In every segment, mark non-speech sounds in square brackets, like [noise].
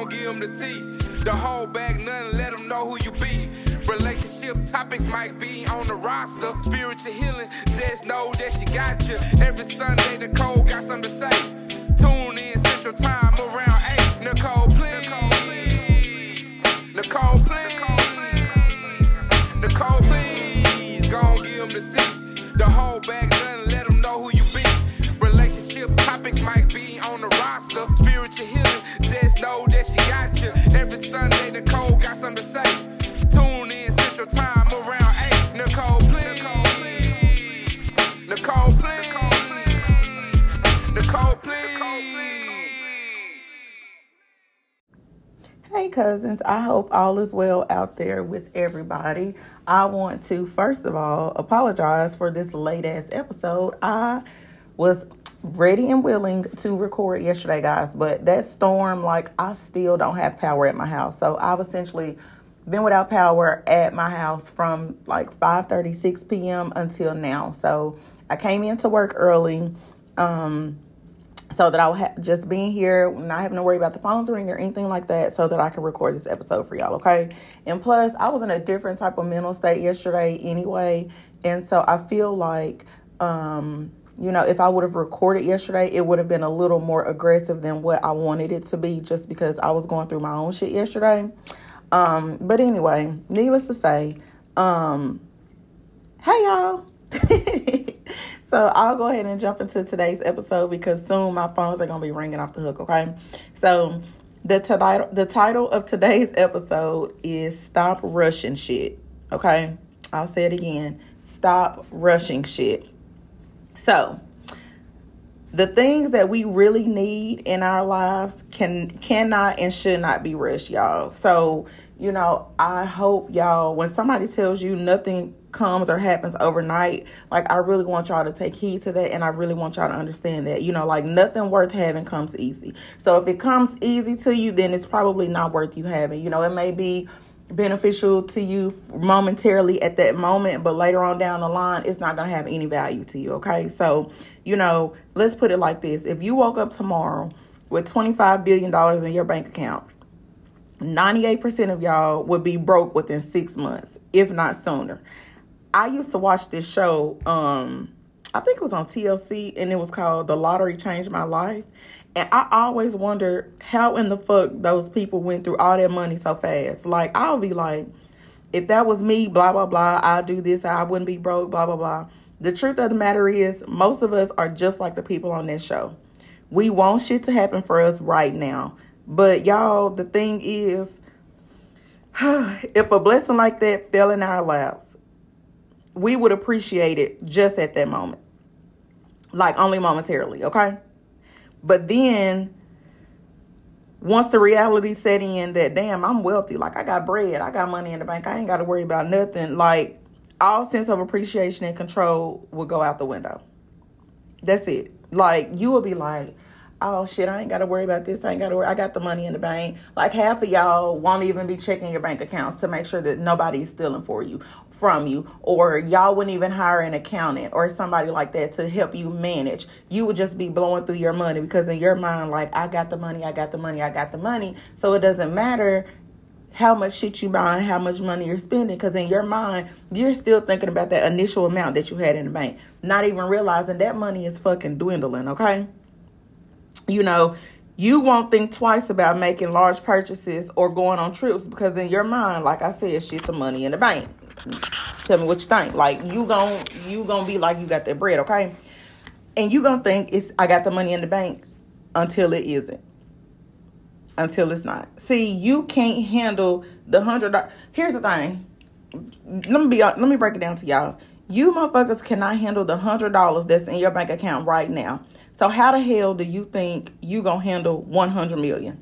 gon' give them the tea. The whole bag, nothing, let them know who you be. Relationship topics might be on the roster. Spiritual healing, just know that she got you. Every Sunday, Nicole got something to say. Tune in Central Time around 8. Nicole, please. Nicole, please. Nicole, please. Gon' give them the tea. The whole bag, nothing, let them know who you be. Relationship topics might be Every Sunday, Nicole got something to say. Tune in Central Time around 8. Nicole, please. Nicole, please. Nicole, please. Hey, cousins. I hope all is well out there with everybody. I want to, first of all, apologize for this late ass episode. I was ready and willing to record yesterday, guys, but that storm, like, I still don't have power at my house. So I've essentially been without power at my house from like 5 36 p.m. until now. So I came into work early. Um, so that I'll ha- just being here, not having to worry about the phones ringing or anything like that, so that I can record this episode for y'all, okay? And plus, I was in a different type of mental state yesterday anyway, and so I feel like, um, you know, if I would have recorded yesterday, it would have been a little more aggressive than what I wanted it to be, just because I was going through my own shit yesterday. Um, but anyway, needless to say, um, hey y'all. [laughs] so I'll go ahead and jump into today's episode because soon my phones are gonna be ringing off the hook. Okay, so the title the title of today's episode is "Stop Rushing Shit." Okay, I'll say it again: Stop rushing shit. So the things that we really need in our lives can cannot and should not be rushed y'all. So you know i hope y'all when somebody tells you nothing comes or happens overnight like i really want y'all to take heed to that and i really want y'all to understand that. You know like nothing worth having comes easy. So if it comes easy to you then it's probably not worth you having. You know it may be beneficial to you momentarily at that moment, but later on down the line, it's not going to have any value to you. Okay. So, you know, let's put it like this if you woke up tomorrow with $25 billion in your bank account, 98% of y'all would be broke within six months, if not sooner. I used to watch this show, um, I think it was on TLC, and it was called The Lottery Changed My Life. And I always wonder how in the fuck those people went through all that money so fast. Like, I'll be like, if that was me, blah, blah, blah, I'll do this, I wouldn't be broke, blah, blah, blah. The truth of the matter is, most of us are just like the people on this show. We want shit to happen for us right now. But y'all, the thing is, [sighs] if a blessing like that fell in our laps, we would appreciate it just at that moment. Like only momentarily, okay? But then once the reality set in that damn, I'm wealthy, like I got bread, I got money in the bank, I ain't gotta worry about nothing, like all sense of appreciation and control will go out the window. That's it. Like you will be like, oh shit, I ain't got to worry about this. I ain't got to worry. I got the money in the bank. Like half of y'all won't even be checking your bank accounts to make sure that nobody's stealing for you from you, or y'all wouldn't even hire an accountant or somebody like that to help you manage. You would just be blowing through your money because in your mind, like I got the money, I got the money, I got the money. So it doesn't matter how much shit you buying, how much money you're spending, because in your mind, you're still thinking about that initial amount that you had in the bank, not even realizing that money is fucking dwindling, okay? You know, you won't think twice about making large purchases or going on trips because in your mind, like I said, shit the money in the bank. Tell me what you think. Like you gon' you gonna be like you got that bread, okay? And you gonna think it's I got the money in the bank until it isn't until it's not. See, you can't handle the hundred. Here's the thing. Let me be. Let me break it down to y'all. You motherfuckers cannot handle the hundred dollars that's in your bank account right now. So how the hell do you think you gonna handle one hundred million?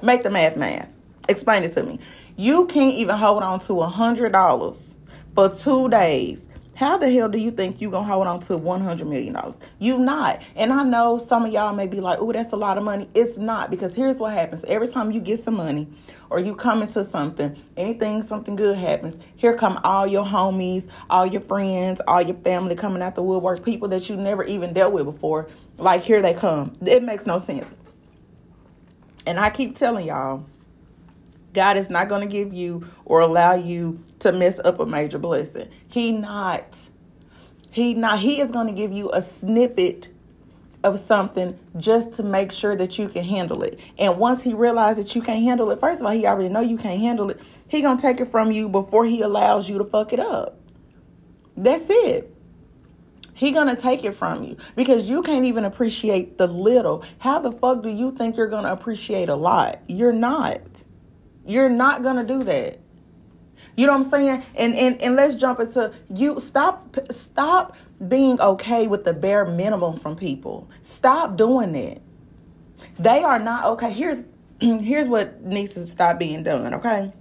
Make the math math. Explain it to me. You can't even hold on to a hundred dollars for two days how the hell do you think you're gonna hold on to one hundred million dollars? You not. And I know some of y'all may be like, "Oh, that's a lot of money." It's not because here's what happens: every time you get some money, or you come into something, anything, something good happens. Here come all your homies, all your friends, all your family coming out the woodwork, people that you never even dealt with before. Like here they come. It makes no sense. And I keep telling y'all, God is not going to give you or allow you to mess up a major blessing. He not. He not. He is going to give you a snippet of something just to make sure that you can handle it. And once he realizes that you can't handle it, first of all, he already know you can't handle it. He gonna take it from you before he allows you to fuck it up. That's it. He gonna take it from you because you can't even appreciate the little. How the fuck do you think you're gonna appreciate a lot? You're not. You're not gonna do that. You know what I'm saying? And and and let's jump into you. Stop stop being okay with the bare minimum from people. Stop doing that. They are not okay. Here's [clears throat] here's what needs to stop being done. Okay.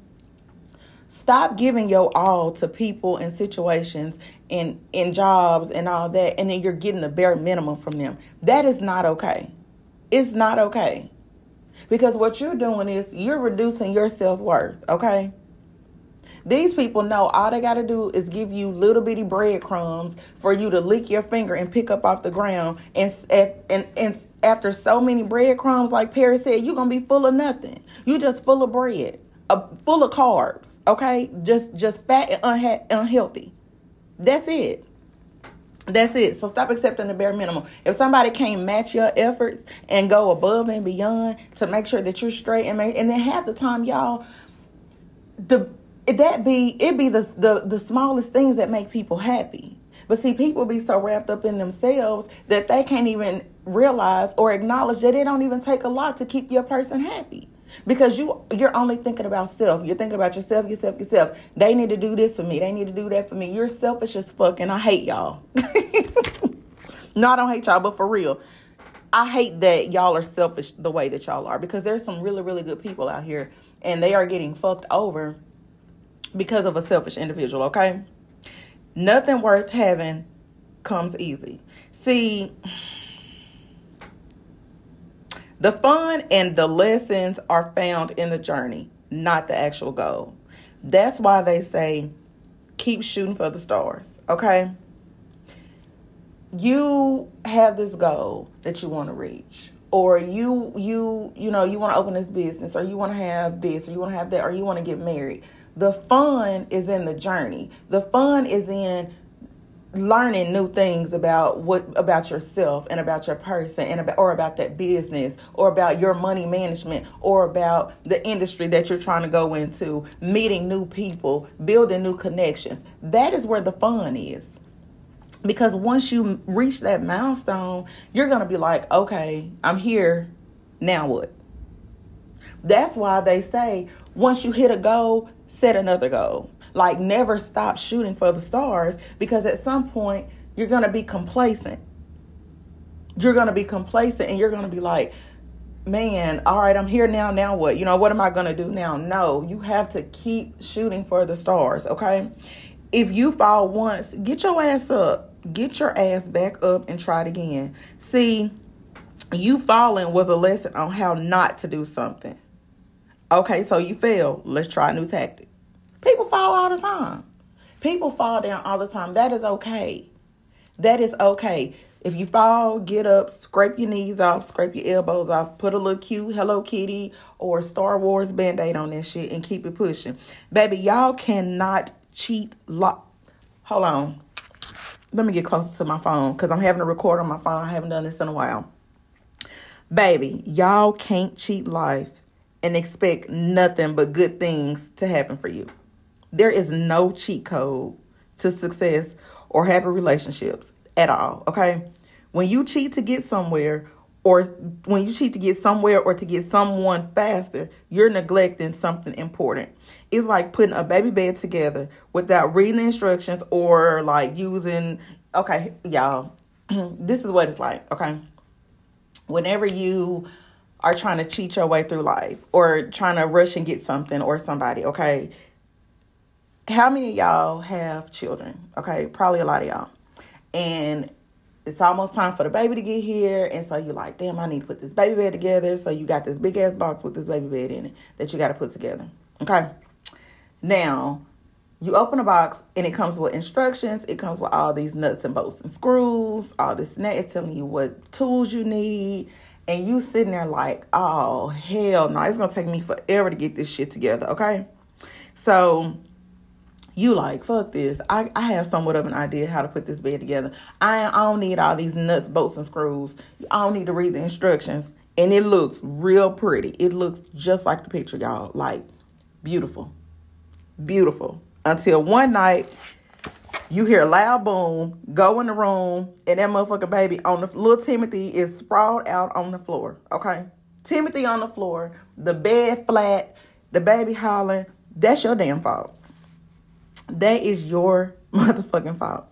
Stop giving your all to people and situations and in jobs and all that, and then you're getting the bare minimum from them. That is not okay. It's not okay. Because what you're doing is you're reducing your self worth, okay? These people know all they got to do is give you little bitty breadcrumbs for you to lick your finger and pick up off the ground. And, and, and after so many breadcrumbs, like Perry said, you're going to be full of nothing. You just full of bread, uh, full of carbs, okay? Just, just fat and unha- unhealthy. That's it. That's it. So stop accepting the bare minimum. If somebody can't match your efforts and go above and beyond to make sure that you're straight and make, and then half the time, y'all, the that be it be the, the the smallest things that make people happy. But see, people be so wrapped up in themselves that they can't even realize or acknowledge that it don't even take a lot to keep your person happy. Because you you're only thinking about self. You're thinking about yourself, yourself, yourself. They need to do this for me. They need to do that for me. You're selfish as fuck, and I hate y'all. [laughs] no, I don't hate y'all, but for real. I hate that y'all are selfish the way that y'all are because there's some really, really good people out here and they are getting fucked over because of a selfish individual, okay? Nothing worth having comes easy. See, the fun and the lessons are found in the journey, not the actual goal. That's why they say keep shooting for the stars, okay? You have this goal that you want to reach or you you you know you want to open this business or you want to have this or you want to have that or you want to get married. The fun is in the journey. The fun is in learning new things about what about yourself and about your person and about or about that business or about your money management or about the industry that you're trying to go into meeting new people building new connections. That is where the fun is because once you reach that milestone you're going to be like okay i'm here now what that's why they say once you hit a goal set another goal. Like never stop shooting for the stars because at some point you're going to be complacent. You're going to be complacent and you're going to be like, man, all right, I'm here now. Now what? You know, what am I going to do now? No, you have to keep shooting for the stars, okay? If you fall once, get your ass up. Get your ass back up and try it again. See, you falling was a lesson on how not to do something. Okay, so you fail. Let's try a new tactic. People fall all the time. People fall down all the time. That is okay. That is okay. If you fall, get up, scrape your knees off, scrape your elbows off, put a little cute Hello Kitty or Star Wars band aid on that shit and keep it pushing. Baby, y'all cannot cheat. Lo- Hold on. Let me get closer to my phone because I'm having to record on my phone. I haven't done this in a while. Baby, y'all can't cheat life and expect nothing but good things to happen for you. There is no cheat code to success or happy relationships at all, okay? When you cheat to get somewhere or when you cheat to get somewhere or to get someone faster, you're neglecting something important. It's like putting a baby bed together without reading the instructions or like using okay, y'all. [clears throat] this is what it's like, okay? Whenever you are trying to cheat your way through life or trying to rush and get something or somebody, okay? How many of y'all have children? Okay, probably a lot of y'all. And it's almost time for the baby to get here. And so you're like, damn, I need to put this baby bed together. So you got this big ass box with this baby bed in it that you got to put together. Okay. Now, you open a box and it comes with instructions. It comes with all these nuts and bolts and screws, all this net. It's telling you what tools you need and you sitting there like, oh hell no, it's gonna take me forever to get this shit together, okay? So you like fuck this. I, I have somewhat of an idea how to put this bed together. I, I don't need all these nuts bolts and screws. I don't need to read the instructions. And it looks real pretty. It looks just like the picture y'all. Like beautiful. Beautiful. Until one night you hear a loud boom go in the room and that motherfucking baby on the little timothy is sprawled out on the floor okay? Timothy on the floor the bed flat the baby hollering. That's your damn fault that is your [laughs] motherfucking fault.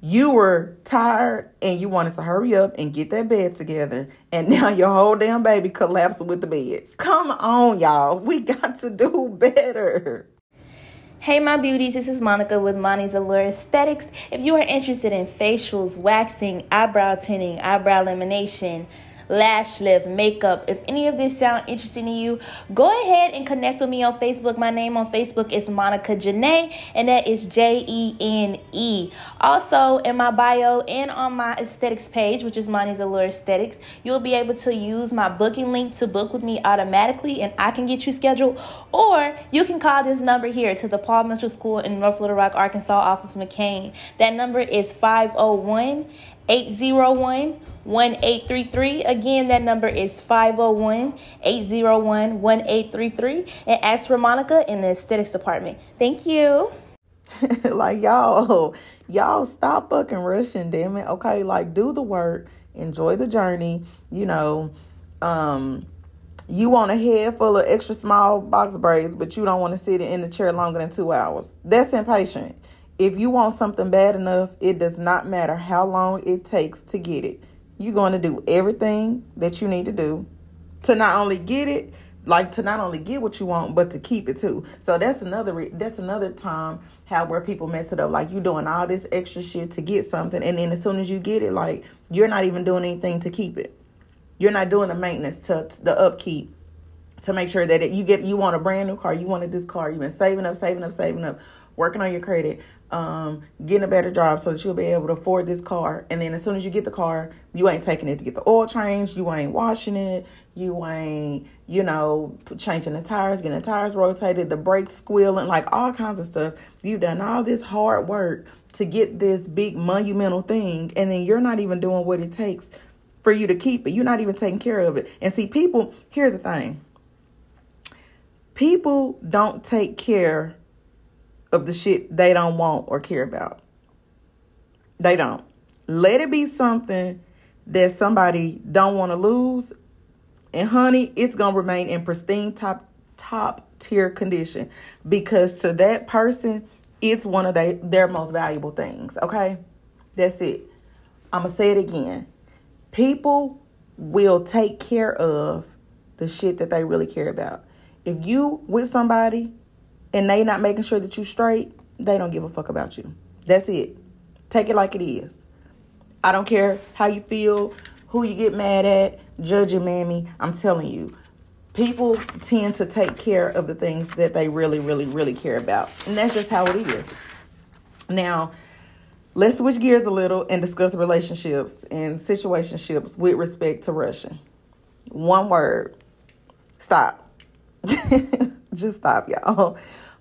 You were tired and you wanted to hurry up and get that bed together, and [laughs] now your whole damn baby collapsed with the bed. Come on, y'all. We [laughs] got to do better. Hey, my beauties, this is Monica with Monty's Allure Aesthetics. If you are interested in facials, waxing, eyebrow tinting, eyebrow lamination, lash lift, makeup. If any of this sound interesting to you, go ahead and connect with me on Facebook. My name on Facebook is Monica Jene, and that is J E N E. Also, in my bio and on my aesthetics page, which is Monty's Allure Aesthetics, you'll be able to use my booking link to book with me automatically, and I can get you scheduled. Or you can call this number here to the Paul Mitchell School in North Little Rock, Arkansas, off of McCain. That number is 501 801 1833. Again, that number is 501 801 1833. And ask for Monica in the aesthetics department. Thank you. [laughs] like, y'all, y'all stop fucking rushing, damn it. Okay, like, do the work, enjoy the journey. You know, um, you want a head full of extra small box braids, but you don't want to sit in the chair longer than two hours. That's impatient. If you want something bad enough, it does not matter how long it takes to get it you're going to do everything that you need to do to not only get it, like to not only get what you want, but to keep it too. So that's another that's another time how where people mess it up. Like you're doing all this extra shit to get something, and then as soon as you get it, like you're not even doing anything to keep it. You're not doing the maintenance to, to the upkeep to make sure that it, you get you want a brand new car, you wanted this car, you've been saving up, saving up, saving up, working on your credit, um, getting a better job so that you'll be able to afford this car. And then as soon as you get the car, you ain't taking it to get the oil changed, you ain't washing it, you ain't, you know, changing the tires, getting the tires rotated, the brakes squealing, like all kinds of stuff. You've done all this hard work to get this big monumental thing, and then you're not even doing what it takes for you to keep it. You're not even taking care of it. And see, people, here's the thing people don't take care of the shit they don't want or care about. They don't. Let it be something that somebody don't want to lose. And honey, it's going to remain in pristine top top tier condition because to that person, it's one of they, their most valuable things, okay? That's it. I'm going to say it again. People will take care of the shit that they really care about. If you with somebody and they not making sure that you straight, they don't give a fuck about you. That's it. Take it like it is. I don't care how you feel, who you get mad at, judge and mammy. I'm telling you, people tend to take care of the things that they really, really, really care about. And that's just how it is. Now, let's switch gears a little and discuss relationships and situationships with respect to rushing. One word stop. [laughs] just stop, y'all.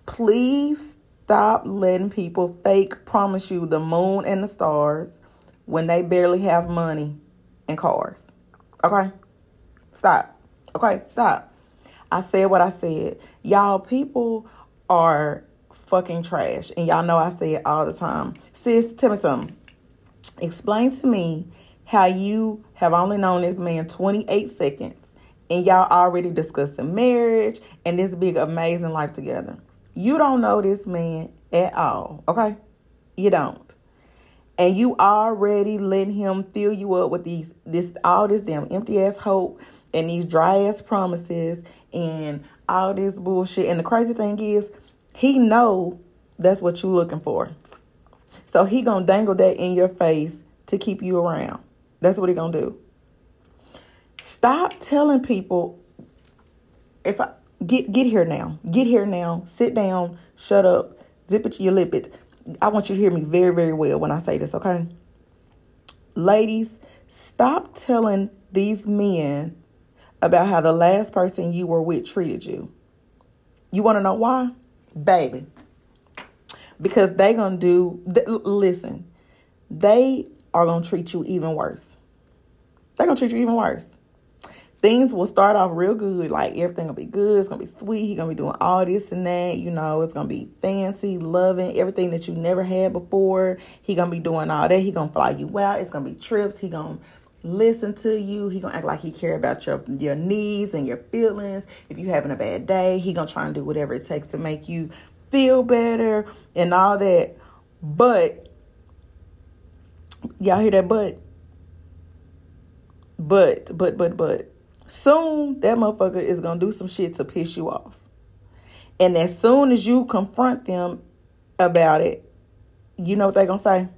Please stop letting people fake promise you the moon and the stars when they barely have money and cars. Okay? Stop. Okay? Stop. I said what I said. Y'all, people are fucking trash. And y'all know I say it all the time. Sis, tell me something. Explain to me how you have only known this man 28 seconds and y'all already discussing marriage and this big amazing life together. You don't know this man at all, okay? You don't. And you already letting him fill you up with these this all this damn empty ass hope and these dry ass promises and all this bullshit. And the crazy thing is, he know that's what you looking for. So he gonna dangle that in your face to keep you around. That's what he gonna do. Stop telling people if I get get here now. Get here now. Sit down. Shut up. Zip it your lip it. I want you to hear me very, very well when I say this, okay? Ladies, stop telling these men about how the last person you were with treated you. You want to know why? Baby. Because they going to do, th- listen, they are going to treat you even worse. They're going to treat you even worse. Things will start off real good, like everything will be good, it's gonna be sweet, he's gonna be doing all this and that, you know, it's gonna be fancy, loving, everything that you never had before. He gonna be doing all that, he gonna fly you out, it's gonna be trips, he gonna listen to you. He gonna act like he care about your your needs and your feelings. If you having a bad day, he gonna try and do whatever it takes to make you feel better and all that. But y'all hear that? But but but but but soon that motherfucker is gonna do some shit to piss you off. And as soon as you confront them about it, you know what they gonna say?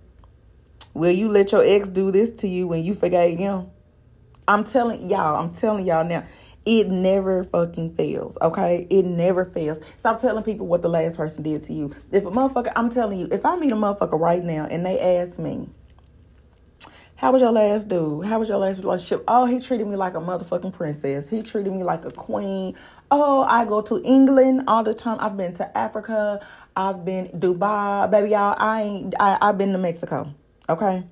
Will you let your ex do this to you when you forgave him? I'm telling y'all, I'm telling y'all now, it never fucking fails, okay? It never fails. Stop telling people what the last person did to you. If a motherfucker, I'm telling you, if I meet a motherfucker right now and they ask me, how was your last dude? How was your last relationship? Oh, he treated me like a motherfucking princess. He treated me like a queen. Oh, I go to England all the time. I've been to Africa. I've been Dubai. Baby, y'all, I ain't I, I've been to Mexico. Okay?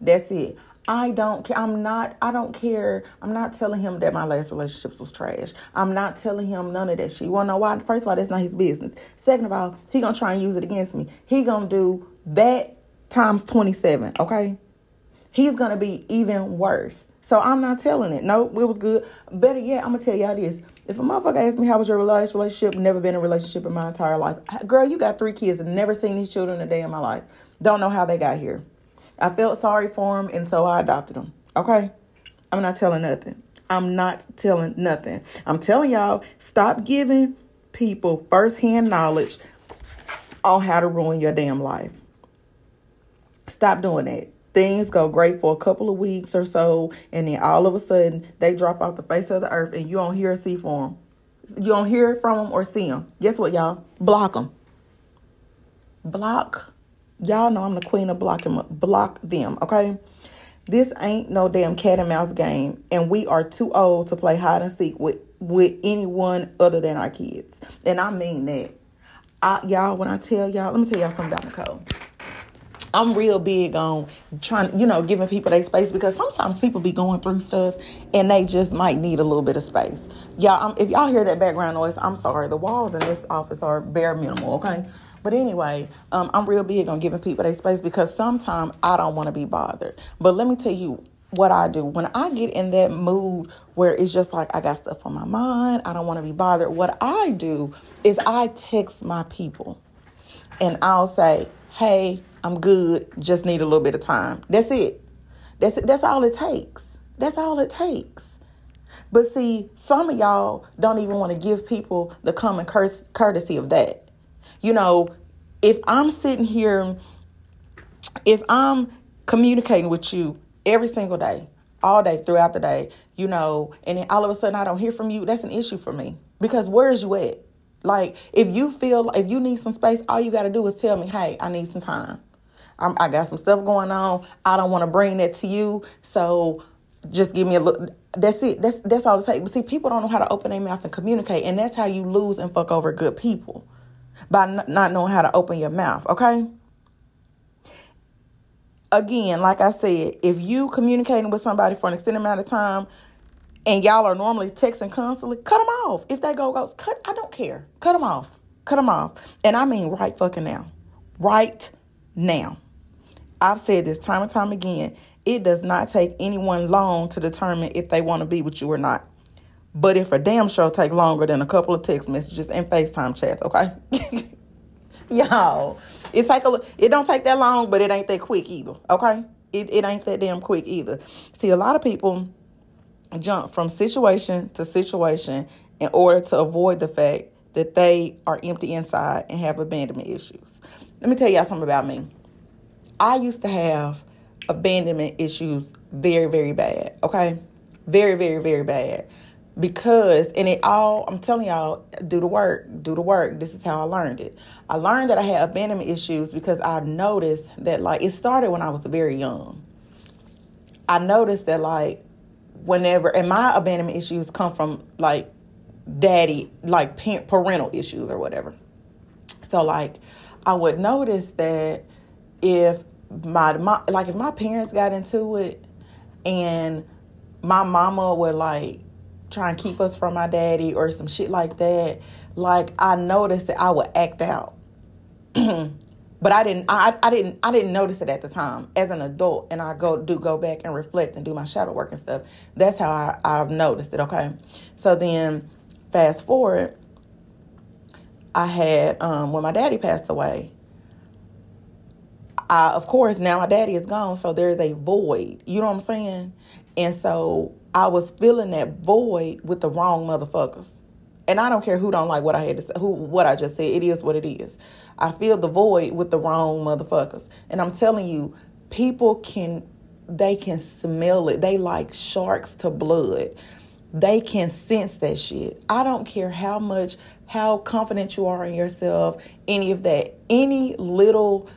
That's it. I don't care. I'm not, I don't care. I'm not telling him that my last relationships was trash. I'm not telling him none of that shit. You wanna know why? First of all, that's not his business. Second of all, he gonna try and use it against me. He gonna do that times 27, okay? He's gonna be even worse. So I'm not telling it. No, it was good. Better yet, I'm gonna tell y'all this. If a motherfucker asks me how was your relationship, never been in a relationship in my entire life. Girl, you got three kids and never seen these children a day in my life. Don't know how they got here. I felt sorry for them, and so I adopted them. Okay? I'm not telling nothing. I'm not telling nothing. I'm telling y'all, stop giving people firsthand knowledge on how to ruin your damn life. Stop doing that. Things go great for a couple of weeks or so, and then all of a sudden they drop off the face of the earth, and you don't hear or see from them. You don't hear from them or see them. Guess what, y'all? Block them. Block Y'all know I'm the queen of blocking block them, okay? This ain't no damn cat and mouse game, and we are too old to play hide and seek with with anyone other than our kids. And I mean that. I, y'all, when I tell y'all, let me tell y'all something about Nicole. I'm real big on trying, you know, giving people their space because sometimes people be going through stuff and they just might need a little bit of space. Y'all, if y'all hear that background noise, I'm sorry. The walls in this office are bare minimal, okay? But anyway, um, I'm real big on giving people their space because sometimes I don't want to be bothered. But let me tell you what I do. When I get in that mood where it's just like I got stuff on my mind, I don't want to be bothered. What I do is I text my people and I'll say, hey, I'm good, just need a little bit of time. That's it. That's it. That's all it takes. That's all it takes. But see, some of y'all don't even want to give people the common courtesy of that you know, if I'm sitting here, if I'm communicating with you every single day, all day throughout the day, you know, and then all of a sudden I don't hear from you, that's an issue for me. Because where is you at? Like, if you feel, if you need some space, all you got to do is tell me, hey, I need some time. I'm, i got some stuff going on. I don't want to bring that to you. So just give me a look. That's it. That's that's all it takes. But see, people don't know how to open their mouth and communicate, and that's how you lose and fuck over good people by n- not knowing how to open your mouth, okay? Again, like I said, if you communicating with somebody for an extended amount of time and y'all are normally texting constantly, cut them off. If they go go, cut I don't care. Cut them off. Cut them off. And I mean right fucking now. Right now. I've said this time and time again. It does not take anyone long to determine if they want to be with you or not. But if a damn show take longer than a couple of text messages and FaceTime chats, okay? [laughs] Y'all, it take a it don't take that long, but it ain't that quick either, okay? It it ain't that damn quick either. See, a lot of people jump from situation to situation in order to avoid the fact that they are empty inside and have abandonment issues. Let me tell y'all something about me. I used to have abandonment issues very, very bad, okay? Very, very, very bad. Because and it all i'm telling y'all do the work do the work. This is how i learned it. I learned that i had abandonment issues because i noticed that like it started when i was very young. I noticed that like whenever and my abandonment issues come from like daddy like parental issues or whatever. So like i would notice that if my, my like if my parents got into it and my mama would like try and keep us from my daddy or some shit like that like i noticed that i would act out [clears throat] but I didn't I, I didn't I didn't notice it at the time as an adult and I go do go back and reflect and do my shadow work and stuff. That's how I, I've noticed it, okay? So then fast forward, I had um when my daddy passed away, I of course now my daddy is gone, so there's a void. You know what I'm saying? And so I was filling that void with the wrong motherfuckers. And I don't care who don't like what I had to say, who what I just said. It is what it is. I feel the void with the wrong motherfuckers. And I'm telling you, people can they can smell it. They like sharks to blood. They can sense that shit. I don't care how much how confident you are in yourself, any of that. Any little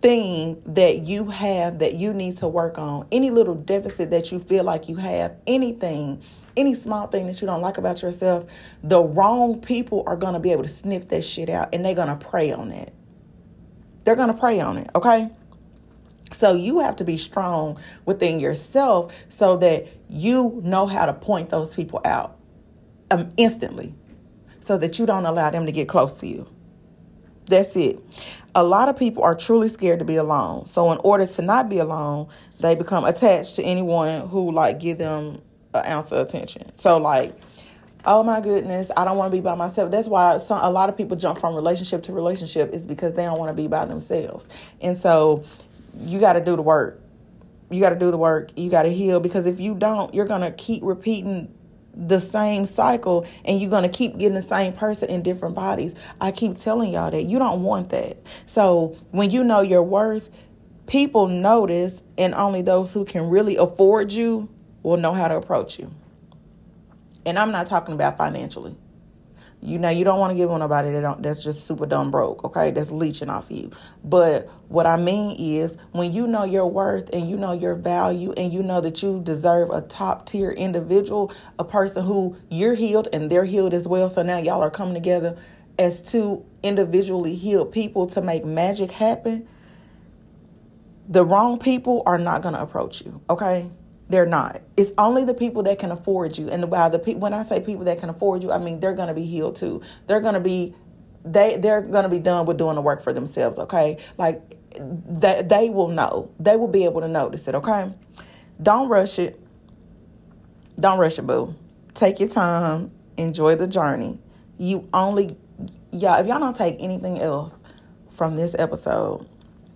thing that you have that you need to work on, any little deficit that you feel like you have, anything any small thing that you don't like about yourself, the wrong people are going to be able to sniff that shit out and they're going to prey on it. They're going to prey on it, okay? So you have to be strong within yourself so that you know how to point those people out um, instantly so that you don't allow them to get close to you. That's it. A lot of people are truly scared to be alone. So in order to not be alone, they become attached to anyone who like give them an ounce of attention. So like, oh my goodness, I don't want to be by myself. That's why some, a lot of people jump from relationship to relationship is because they don't want to be by themselves. And so you got to do the work. You got to do the work. You got to heal because if you don't, you're going to keep repeating the same cycle and you're going to keep getting the same person in different bodies. I keep telling y'all that you don't want that. So when you know your worth, people notice and only those who can really afford you will know how to approach you. And I'm not talking about financially. You know, you don't want to give on nobody that don't, that's just super dumb broke, okay? That's leeching off you. But what I mean is when you know your worth and you know your value and you know that you deserve a top tier individual, a person who you're healed and they're healed as well. So now y'all are coming together as two individually healed people to make magic happen. The wrong people are not going to approach you, okay? They're not. It's only the people that can afford you. And by the people, when I say people that can afford you, I mean they're going to be healed too. They're going to be they they're going to be done with doing the work for themselves. Okay, like they they will know. They will be able to notice it. Okay, don't rush it. Don't rush it, boo. Take your time. Enjoy the journey. You only y'all. If y'all don't take anything else from this episode,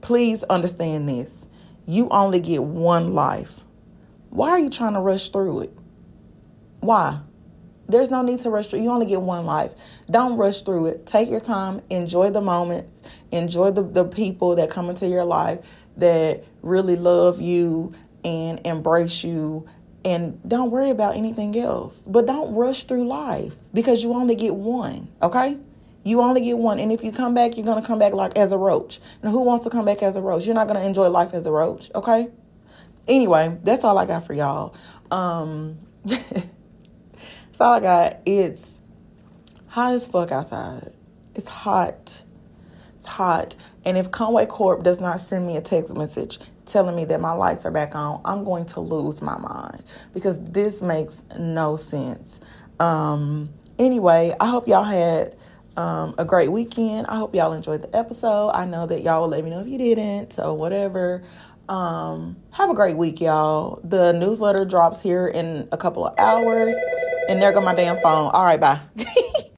please understand this. You only get one life. Why are you trying to rush through it? Why? There's no need to rush through. You only get one life. Don't rush through it. Take your time. Enjoy the moments. Enjoy the, the people that come into your life that really love you and embrace you. And don't worry about anything else. But don't rush through life because you only get one. Okay? You only get one. And if you come back, you're going to come back like as a roach. And who wants to come back as a roach? You're not going to enjoy life as a roach. Okay? Anyway, that's all I got for y'all. Um, [laughs] that's all I got. It's hot as fuck outside. It's hot. It's hot. And if Conway Corp does not send me a text message telling me that my lights are back on, I'm going to lose my mind because this makes no sense. Um, anyway, I hope y'all had um, a great weekend. I hope y'all enjoyed the episode. I know that y'all will let me know if you didn't, so whatever. Um, have a great week, y'all. The newsletter drops here in a couple of hours. And there go my damn phone. All right, bye. [laughs]